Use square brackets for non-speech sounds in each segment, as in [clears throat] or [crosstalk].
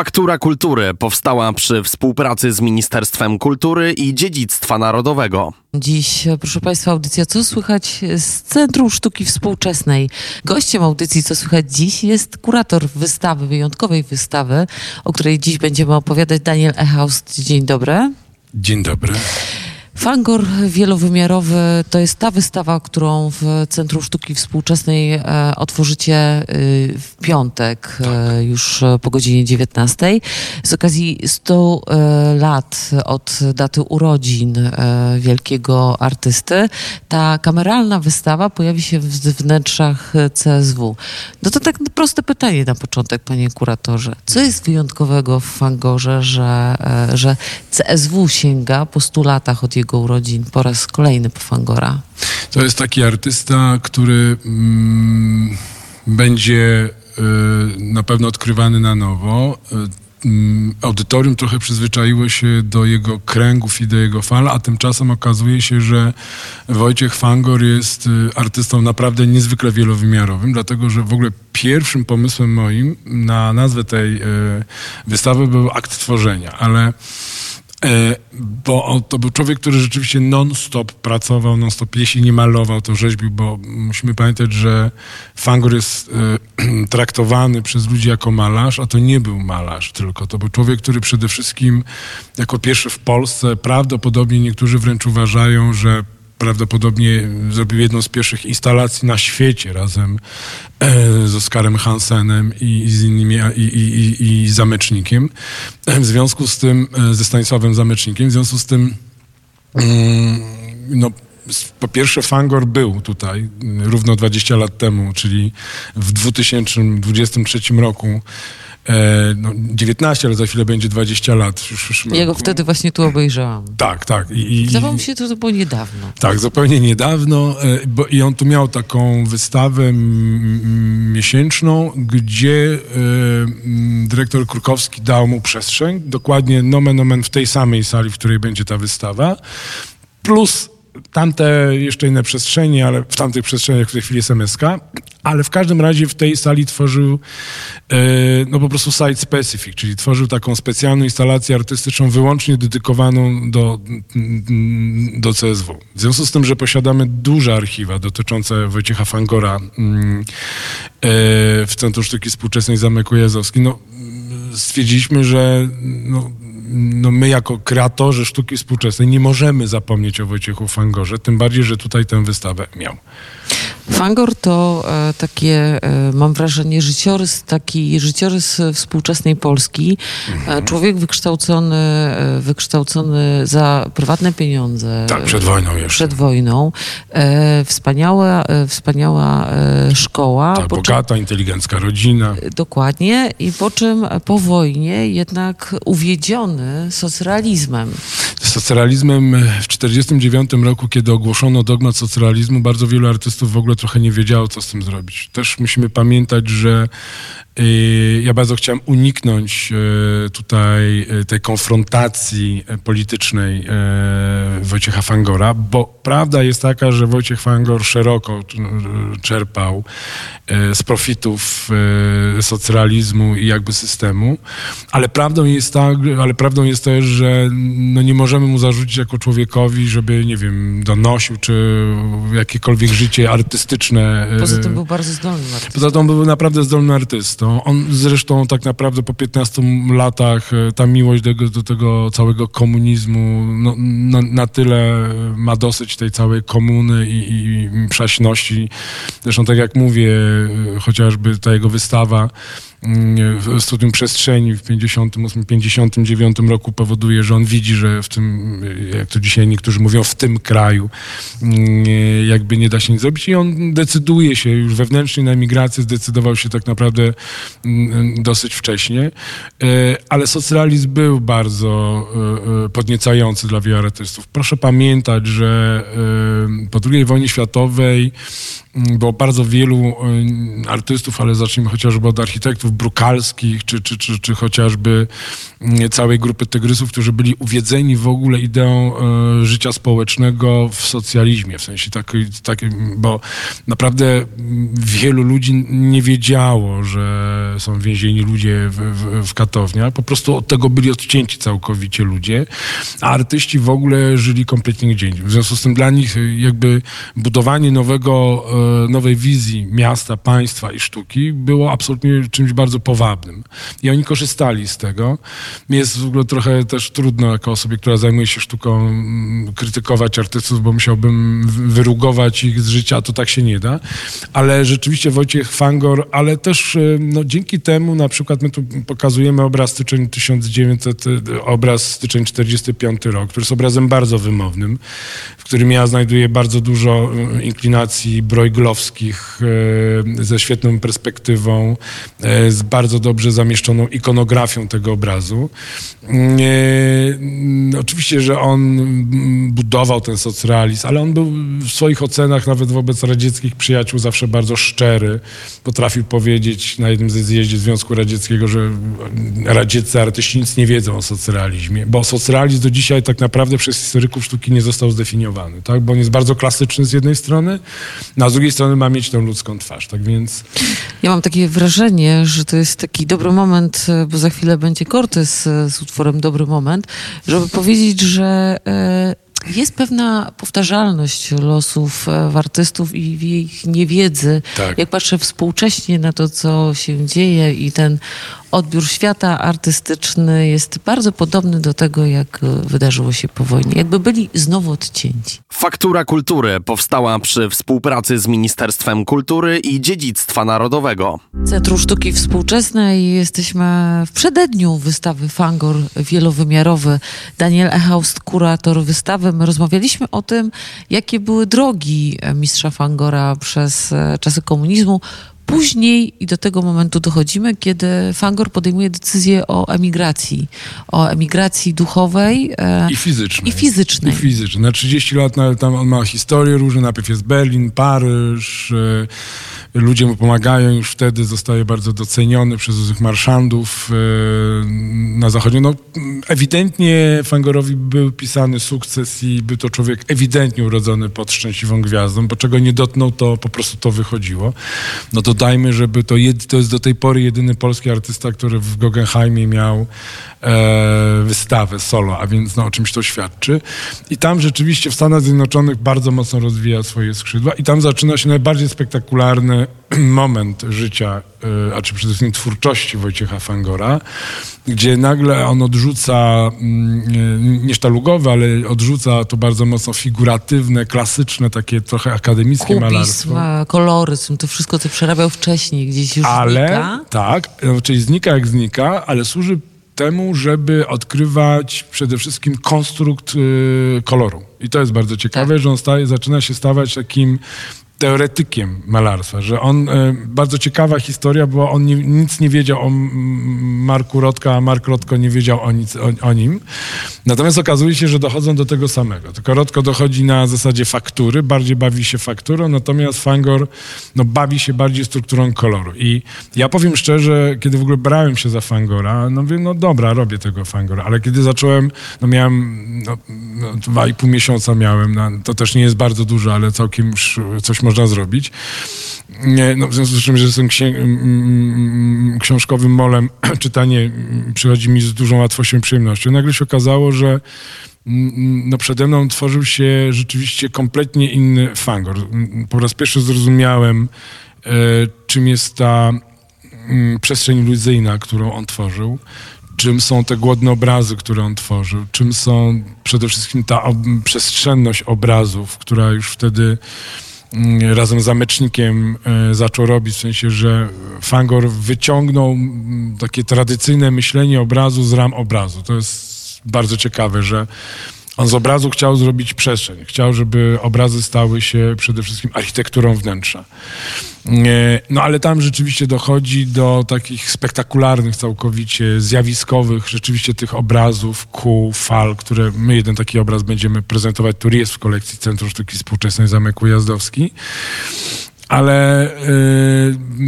Faktura Kultury powstała przy współpracy z Ministerstwem Kultury i Dziedzictwa Narodowego. Dziś, proszę Państwa, audycja Co słychać z Centrum Sztuki Współczesnej. Gościem audycji Co słychać dziś jest kurator wystawy, wyjątkowej wystawy, o której dziś będziemy opowiadać, Daniel Echaust. Dzień dobry. Dzień dobry. Fangor wielowymiarowy to jest ta wystawa, którą w Centrum Sztuki Współczesnej e, otworzycie e, w piątek, e, tak. już po godzinie 19. Z okazji 100 e, lat od daty urodzin e, wielkiego artysty, ta kameralna wystawa pojawi się w wnętrzach CSW. No to tak proste pytanie na początek, panie kuratorze. Co jest wyjątkowego w Fangorze, że, e, że CSW sięga po 100 latach od jego jego urodzin po raz kolejny po Fangora. To jest taki artysta, który mm, będzie y, na pewno odkrywany na nowo. Y, mm, audytorium trochę przyzwyczaiło się do jego kręgów i do jego fal, a tymczasem okazuje się, że Wojciech Fangor jest y, artystą naprawdę niezwykle wielowymiarowym, dlatego że w ogóle pierwszym pomysłem moim na nazwę tej wystawy był akt tworzenia, ale E, bo to był człowiek, który rzeczywiście non-stop pracował, non-stop jeśli nie malował, to rzeźbił, bo musimy pamiętać, że Fangor jest e, [clears throat] traktowany przez ludzi jako malarz, a to nie był malarz tylko. To był człowiek, który przede wszystkim jako pierwszy w Polsce, prawdopodobnie niektórzy wręcz uważają, że prawdopodobnie zrobił jedną z pierwszych instalacji na świecie razem e, z Oskarem Hansenem i, z innymi, i, i, i, Zamecznikiem. W związku z tym, e, ze Stanisławem Zamecznikiem, w związku z tym, mm, no, po pierwsze Fangor był tutaj równo 20 lat temu, czyli w 2023 roku e, no, 19, ale za chwilę będzie 20 lat. Już, już ja go wtedy właśnie tu obejrzałam. Tak, tak. I, Zdawało mi się, że to było niedawno. Tak, zupełnie niedawno. E, bo, I on tu miał taką wystawę miesięczną, gdzie e, dyrektor Kurkowski dał mu przestrzeń, dokładnie nomen omen w tej samej sali, w której będzie ta wystawa, plus tamte jeszcze inne przestrzenie, ale w tamtych przestrzeniach w tej chwili jest MSK, ale w każdym razie w tej sali tworzył e, no po prostu site specific, czyli tworzył taką specjalną instalację artystyczną wyłącznie dedykowaną do, do CSW. W związku z tym, że posiadamy duże archiwa dotyczące Wojciecha Fangora mm, e, w Centrum Sztuki Współczesnej Zamek Ujazowski, no stwierdziliśmy, że no, no my jako kreatorzy sztuki współczesnej nie możemy zapomnieć o Wojciechu Fangorze, tym bardziej, że tutaj tę wystawę miał. Fangor to e, takie, e, mam wrażenie, życiorys, taki życiorys współczesnej Polski. E, mhm. Człowiek wykształcony, e, wykształcony za prywatne pieniądze. Tak, przed wojną jeszcze. Przed wojną. E, wspaniała, e, wspaniała szkoła. Tak, bogata, czym, inteligencka rodzina. Dokładnie. I po czym po wojnie jednak uwiedziony socrealizmem. Socrealizmem w 1949 roku, kiedy ogłoszono dogmat socrealizmu, bardzo wielu artystów w ogóle trochę nie wiedziało, co z tym zrobić. Też musimy pamiętać, że y, ja bardzo chciałem uniknąć y, tutaj y, tej konfrontacji politycznej Wojciecha Fangora, bo prawda jest taka, że Wojciech Fangor szeroko czerpał z profitów socrealizmu i jakby systemu, ale prawdą jest tak, ale prawdą jest też, że no nie możemy mu zarzucić jako człowiekowi, żeby, nie wiem, donosił, czy jakiekolwiek życie artystyczne. Poza tym był bardzo zdolnym artystą. Poza tym był naprawdę zdolnym artystą. On zresztą tak naprawdę po 15 latach e, ta miłość do, do tego całego komunizmu no, na, na, tyle ma dosyć tej całej komuny i, i przaśności. Zresztą tak jak mówię, e, chociażby ta jego wystawa studium przestrzeni w 58-59 roku powoduje, że on widzi, że w tym, jak to dzisiaj niektórzy mówią, w tym kraju mm, jakby nie da się nic zrobić i on decyduje się już wewnętrznie na emigrację, zdecydował się tak naprawdę mm, dosyć wcześnie, e, ale socrealizm był bardzo e, e, podniecający dla wielu artystów. Proszę pamiętać, że po II wojnie światowej było bardzo wielu artystów, ale zacznijmy chociażby od architektów, brukalskich, czy, czy, czy, czy chociażby mm, całej grupy tygrysów, którzy byli uwiedzeni w ogóle ideą e, życia społecznego w socjalizmie, w sensie takiej, taki, bo naprawdę wielu ludzi nie wiedziało, że są więzieni ludzie w, w, w katowniach, po prostu od tego byli odcięci całkowicie ludzie, a artyści w ogóle żyli kompletnie gdzie indziej. W związku z tym dla nich jakby budowanie nowego, e, nowej wizji miasta, państwa i sztuki było absolutnie czymś bardzo powabnym. I oni korzystali z tego. Mi jest w ogóle trochę też trudno jako osobie, która zajmuje się sztuką, mm, krytykować artystów, bo musiałbym wyrugować ich z życia, to tak się nie da. Ale rzeczywiście Wojciech Fangor, ale też e, no, dzięki temu na przykład my tu pokazujemy obraz styczeń 1900, e, obraz styczeń 45 rok, który jest obrazem bardzo wymownym, w którym ja znajduję bardzo dużo e, inklinacji brojglowskich ze świetną perspektywą, z bardzo dobrze zamieszczoną ikonografią tego obrazu. Oczywiście, że on budował ten socrealizm, ale on był w swoich ocenach nawet wobec radzieckich przyjaciół zawsze bardzo szczery. Potrafił powiedzieć na jednym ze zjeździe Związku Radzieckiego, że radzieccy artyści nic nie wiedzą o socrealizmie, bo socrealizm do dzisiaj tak naprawdę przez historyków sztuki nie został zdefiniowany, tak? bo on jest bardzo klasyczny z jednej strony, no a z drugiej strony ma mieć tę ludzką twarz, tak więc... Ja mam takie wrażenie, że to jest taki dobry moment, bo za chwilę będzie Cortez z utworem Dobry Moment, żeby powiedzieć, że... E, jest pewna powtarzalność losów e, artystów i ich niewiedzy. Tak. Jak patrzę współcześnie na to, co się dzieje i ten odbiór świata artystyczny jest bardzo podobny do tego, jak wydarzyło się po wojnie. Jakby byli znowu odcięci. Faktura Kultury powstała przy współpracy z Ministerstwem Kultury i Dziedzictwa Narodowego. Centrum Sztuki Współczesnej jesteśmy w przededniu wystawy Fangor wielowymiarowy. Daniel Echaust, kurator wystawy. My rozmawialiśmy o tym, jakie były drogi mistrza Fangora przez e, czasy komunizmu Później i do tego momentu dochodzimy, kiedy Fangor podejmuje decyzję o emigracji, o emigracji duchowej e, i fizycznej. I fizycznej. I fizycznej. Na 30 lat na, tam on ma historię różne, najpierw jest Berlin, Paryż, e, ludzie mu pomagają, już wtedy zostaje bardzo doceniony przez tych marszandów e, na zachodzie. No, ewidentnie Fangorowi był pisany sukces i był to człowiek ewidentnie urodzony pod szczęśliwą gwiazdą, bo czego nie dotknął, to po prostu to wychodziło. No dodajmy, żeby to, jed, to jest do tej pory jedyny polski artysta, który w Guggenheimie miał wystawę solo, a więc no, o czymś to świadczy. I tam rzeczywiście w Stanach Zjednoczonych bardzo mocno rozwija swoje skrzydła i tam zaczyna się najbardziej spektakularny [clears throat] moment życia, e, a czy przede wszystkim twórczości Wojciecha Fangora, gdzie nagle on odrzuca, mm, nie sztalugowe, ale odrzuca to bardzo mocno figuratywne, klasyczne, takie trochę akademickie Kubizm, malarstwo. koloryzm, to wszystko, co przerabiał wcześniej, gdzieś już ale, znika. Tak, czyli znika jak znika, ale służy temu, żeby odkrywać przede wszystkim konstrukt y, koloru. I to jest bardzo ciekawe, tak. że on staje, zaczyna się stawać takim teoretykiem malarstwa, że on, e, bardzo ciekawa historia, bo on nie, nic nie wiedział o Marku Rotka, a Mark Rotko nie wiedział o, nic, o, o, nim. Natomiast okazuje się, że dochodzą do tego samego. Tylko Rotko dochodzi na zasadzie faktury, bardziej bawi się fakturą, natomiast Fangor no, bawi się bardziej strukturą koloru. I ja powiem szczerze, kiedy w ogóle brałem się za Fangora, no wiem, no dobra, robię tego Fangora, ale kiedy zacząłem, no miałem no, no, dwa i pół miesiąca miałem, no, to też nie jest bardzo dużo, ale całkiem już coś można zrobić. No, w związku z czym, że jestem książkowym molem, [clears throat] czytanie przychodzi mi z dużą łatwością i przyjemnością. Nagle się okazało, że no przede mną tworzył się rzeczywiście kompletnie inny fangor. Po raz pierwszy zrozumiałem, e, czym jest ta przestrzeń iluzyjna, którą on tworzył, czym są te głodne obrazy, które on tworzył, czym są przede wszystkim ta ob przestrzenność obrazów, która już wtedy razem z Zamecznikiem e, zaczął robić, w sensie, że Fangor wyciągnął mm, takie tradycyjne myślenie obrazu z ram obrazu. To jest bardzo ciekawe, że on z obrazu chciał zrobić przestrzeń. Chciał, żeby obrazy stały się przede wszystkim architekturą wnętrza. No ale tam rzeczywiście dochodzi do takich spektakularnych, całkowicie zjawiskowych, rzeczywiście tych obrazów, kół, fal, które my jeden taki obraz będziemy prezentować, który jest w kolekcji Centrum Sztuki Współczesnej Zamek Ujazdowski. ale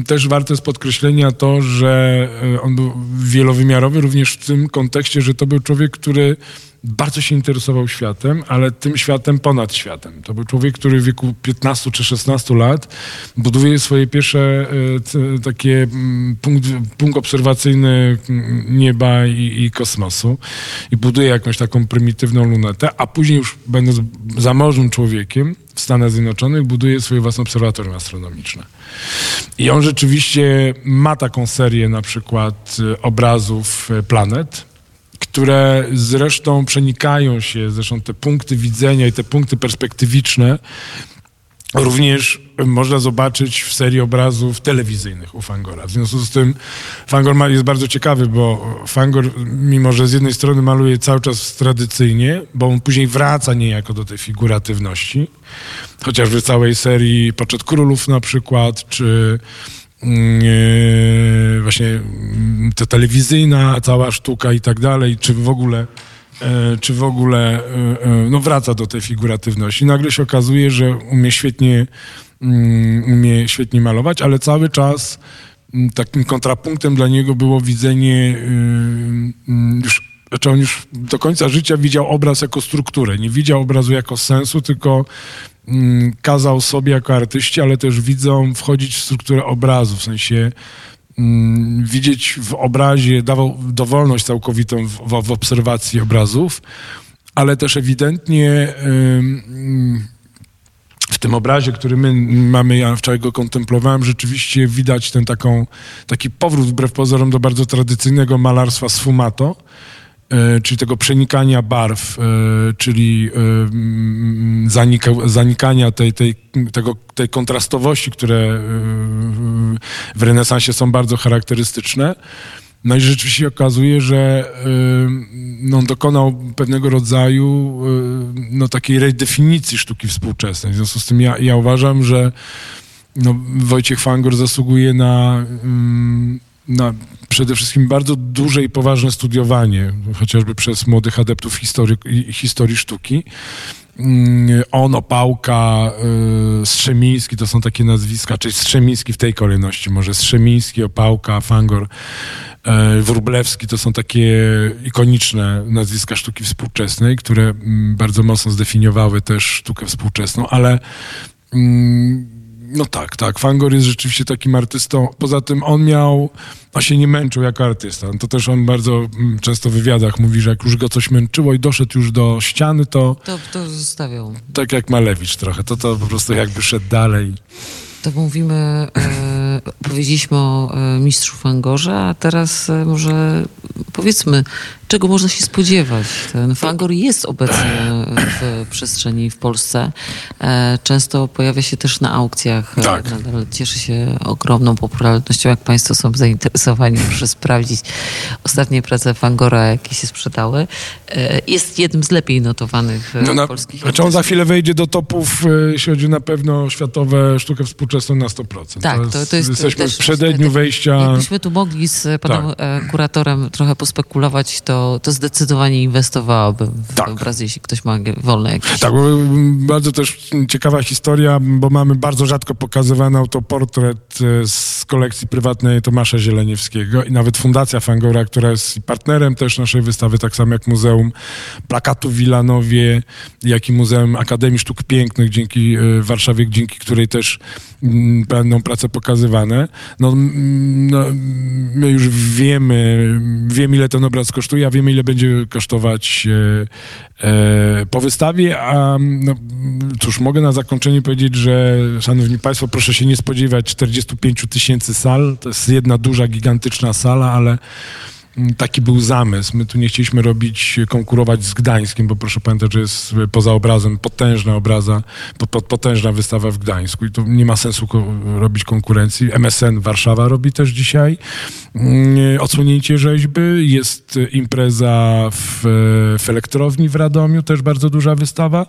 y, też warte jest podkreślenia to, że y, on był wielowymiarowy również w tym kontekście, że to był człowiek, który bardzo się interesował światem, ale tym światem ponad światem. To był człowiek, który w wieku 15 czy 16 lat buduje swoje pierwsze y, takie punkt, punkt obserwacyjny nieba i, i, kosmosu i buduje jakąś taką prymitywną lunetę, a później już będąc zamożnym człowiekiem, w Stanach Zjednoczonych buduje swoje własne obserwatorium astronomiczne. I on rzeczywiście ma taką serię na przykład y, obrazów y, planet, które zresztą przenikają się, zresztą te punkty widzenia i te punkty perspektywiczne również można zobaczyć w serii obrazów telewizyjnych u Fangora. W związku z tym Fangor jest bardzo ciekawy, bo Fangor, mimo że z jednej strony maluje cały czas tradycyjnie, bo on później wraca niejako do tej figuratywności, chociażby w całej serii Poczet Królów na przykład, czy yy, właśnie mm, ta telewizyjna cała sztuka i tak dalej, czy w ogóle E, czy w ogóle e, e, no wraca do tej figuratywności. Nagle się okazuje, że umie świetnie, mm, umie świetnie malować, ale cały czas mm, takim kontrapunktem dla niego było widzenie mm, już znaczy on już do końca życia widział obraz jako strukturę. Nie widział obrazu jako sensu, tylko kazał sobie jako artyści, ale też widzom wchodzić w strukturę obrazu, w sensie Mm, widzieć w obrazie, dawał dowolność całkowitą w, w, obserwacji obrazów, ale też ewidentnie w tym obrazie, który my mamy, ja wczoraj go kontemplowałem, rzeczywiście widać ten taką, taki powrót wbrew pozorom do bardzo tradycyjnego malarstwa sfumato, czyli tego przenikania barw, e, czyli e, zanika, zanikania tej, tej, tego, tej kontrastowości, które w renesansie są bardzo charakterystyczne. No i rzeczywiście okazuje, że no, on dokonał pewnego rodzaju no, takiej redefinicji sztuki współczesnej. W związku z tym ja, ja uważam, że no, Wojciech Fangor zasługuje na na przede wszystkim bardzo duże i poważne studiowanie, chociażby przez młodych adeptów historii, historii sztuki. Mm, on, Opałka, y, Strzemiński, to są takie nazwiska, czyli Strzemiński w tej kolejności, może Strzemiński, Opałka, Fangor, y, Wróblewski, to są takie ikoniczne nazwiska sztuki współczesnej, które mm, bardzo mocno zdefiniowały też sztukę współczesną, ale mm, no tak, tak. Fangor jest rzeczywiście takim artystą. Poza tym on miał, a się nie męczył jako artysta. To też on bardzo mm, często w wywiadach mówi, że jak już go coś męczyło i doszedł już do ściany, to... To, to zostawiał. Tak jak Malewicz trochę. To, to po prostu jakby szedł dalej. To mówimy, e, powiedzieliśmy o e, mistrzu Fangorze, a teraz e, może powiedzmy, czego można się spodziewać. Ten Fangor jest obecny w przestrzeni w Polsce. E, często pojawia się też na aukcjach. Tak. Nadal cieszy się ogromną popularnością. Jak Państwo są zainteresowani, proszę sprawdzić ostatnie prace Fangora, jakie się sprzedały. E, jest jednym z lepiej notowanych no na, polskich Znaczy on za chwilę wejdzie do topów, jeśli chodzi na pewno światowe sztukę współczesną na 100%. Tak, to, jest, to, to jest Jesteśmy w przededniu wejścia. Jakbyśmy tu mogli z panem tak. kuratorem trochę pospekulować, to, to zdecydowanie inwestowałabym w tak. obraz, jeśli ktoś ma wolne jakieś. Tak, bardzo też ciekawa historia, bo mamy bardzo rzadko pokazywany autoportret e, z kolekcji prywatnej Tomasza Zieleniewskiego i nawet Fundacja Fangora, która jest partnerem też naszej wystawy, tak samo jak Muzeum Plakatu w Wilanowie, jak i Muzeum Akademii Sztuk Pięknych dzięki e, Warszawie, dzięki której też mm, będą prace pokazywane. No, no my już wiemy, wiemy ile ten obraz kosztuje, a wiemy ile będzie kosztować e, e, po wystawie, a no, cóż, mogę na zakończenie powiedzieć, że szanowni państwo, proszę się nie spodziewać 45 tysięcy sal, to jest jedna duża, gigantyczna sala, ale taki był zamysł. My tu nie chcieliśmy robić, konkurować z Gdańskiem, bo proszę pamiętać, że jest poza obrazem potężna obraza, potężna wystawa w Gdańsku i to nie ma sensu robić konkurencji. MSN Warszawa robi też dzisiaj mm, odsłonięcie rzeźby. Jest impreza w, w elektrowni w Radomiu, też bardzo duża wystawa.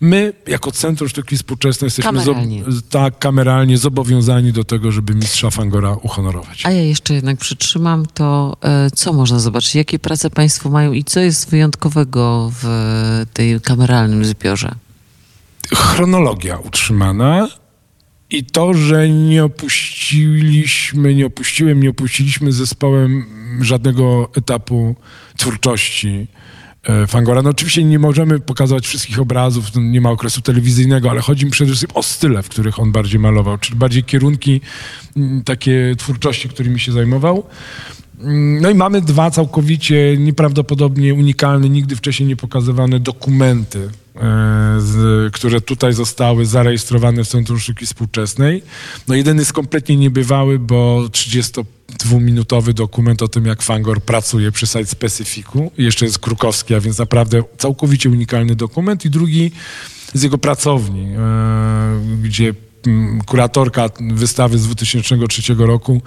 My, jako Centrum Sztuki Współczesnej, jesteśmy kameralnie. tak kameralnie zobowiązani do tego, żeby mistrza Fangora uhonorować. A ja jeszcze jednak przytrzymam to, e, co można zobaczyć? Jakie prace Państwo mają i co jest wyjątkowego w tej kameralnym zbiorze? Chronologia utrzymana I to, że nie opuściliśmy, nie opuściłem, nie opuściliśmy zespołem żadnego etapu twórczości e, Fangora. No oczywiście nie możemy pokazać wszystkich obrazów, nie ma okresu telewizyjnego, ale chodzi mi przede wszystkim o style, w których on bardziej malował, czyli bardziej kierunki takie twórczości, którymi się zajmował. No i mamy dwa całkowicie nieprawdopodobnie unikalne, nigdy wcześniej nie pokazywane dokumenty, e, z, które tutaj zostały zarejestrowane w Centrum Sztuki Współczesnej. No jeden jest kompletnie niebywały, bo 32-minutowy dokument o tym, jak Fangor pracuje przy Site Specificu. Jeszcze jest Krukowski, a więc naprawdę całkowicie unikalny dokument. I drugi z jego pracowni, e, gdzie kuratorka wystawy z 2003 roku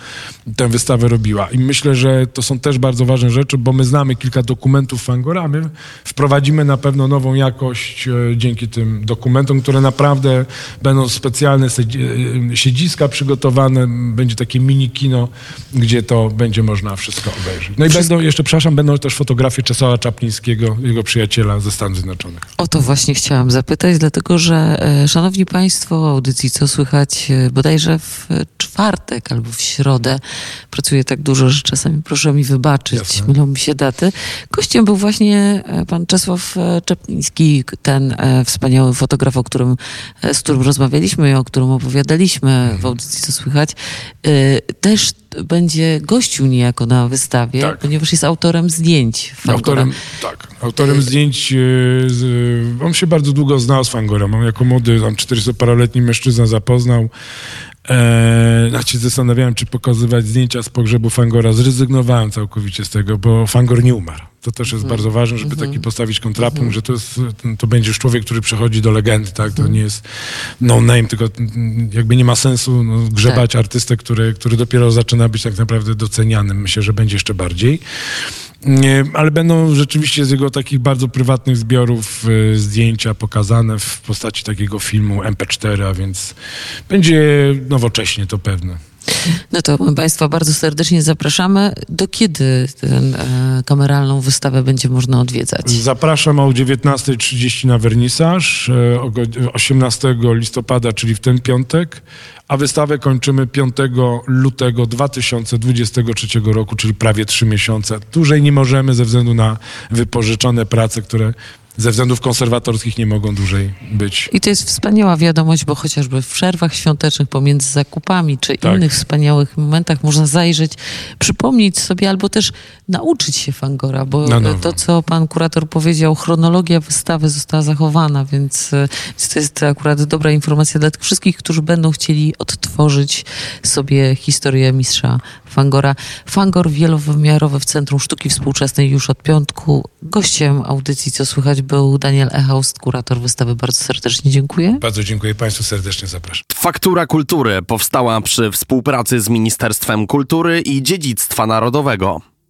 tę wystawę robiła. I myślę, że to są też bardzo ważne rzeczy, bo my znamy kilka dokumentów Fangora, my wprowadzimy na pewno nową jakość e, dzięki tym dokumentom, które naprawdę będą specjalne e, siedziska przygotowane, będzie takie mini kino, gdzie to będzie można wszystko obejrzeć. No i wszystko... będą jeszcze, przepraszam, będą też fotografie Czesława Czaplińskiego, jego przyjaciela ze Stanów Zjednoczonych. O to właśnie chciałam zapytać, dlatego że, e, szanowni państwo, audycji Co słychać e, bodajże w czwartek albo w środę. Pracuję tak dużo, że czasami proszę mi wybaczyć, Jasne. mylą mi się daty. Gościem był właśnie e, pan Czesław e, Czepliński, ten wspaniały fotograf, o którym, z którym rozmawialiśmy i o którym opowiadaliśmy mhm. w audycji Co Słychać. Też będzie gościł niejako na wystawie, tak. ponieważ jest autorem zdjęć Fangora. Autorem, tak, autorem zdjęć. On się bardzo długo znał z Fangorem. On jako młody, tam 40-paroletni mężczyzna zapoznał. Eee, ja się zastanawiałem, czy pokazywać zdjęcia z pogrzebu Fangora. Zrezygnowałem całkowicie z tego, bo Fangor nie umarł. To też jest mm. bardzo ważne, żeby mm. taki postawić kontrapunkt, mm. że to, jest, to będzie już człowiek, który przechodzi do legendy, tak? To nie jest no name, tylko jakby nie ma sensu no, grzebać tak. artystę, który, który dopiero zaczyna być tak naprawdę docenianym. Myślę, że będzie jeszcze bardziej ale będą rzeczywiście z jego takich bardzo prywatnych zbiorów y, zdjęcia pokazane w postaci takiego filmu MP4, a więc będzie nowocześnie to pewne. No to Państwa bardzo serdecznie zapraszamy. Do kiedy tę e, kameralną wystawę będzie można odwiedzać? Zapraszam o 19.30 na wernisaż, e, 18 listopada, czyli w ten piątek, a wystawę kończymy 5 lutego 2023 roku, czyli prawie trzy miesiące. Dłużej nie możemy ze względu na wypożyczone prace, które ze względów konserwatorskich nie mogą dłużej być. I to jest wspaniała wiadomość, bo chociażby w przerwach świątecznych pomiędzy zakupami czy tak. innych wspaniałych momentach można zajrzeć, przypomnieć sobie albo też nauczyć się Fangora, bo to, co pan kurator powiedział, chronologia wystawy została zachowana, więc, więc to jest akurat dobra informacja dla tych wszystkich, którzy będą chcieli odtworzyć sobie historię mistrza Fangora. Fangor wielowymiarowy w Centrum Sztuki Współczesnej już od piątku. Gościem audycji, co słychać, był Daniel Echaust, kurator wystawy. Bardzo serdecznie dziękuję. Bardzo dziękuję Państwu, serdecznie zapraszam. Faktura Kultury powstała przy współpracy z Ministerstwem Kultury i Dziedzictwa Narodowego.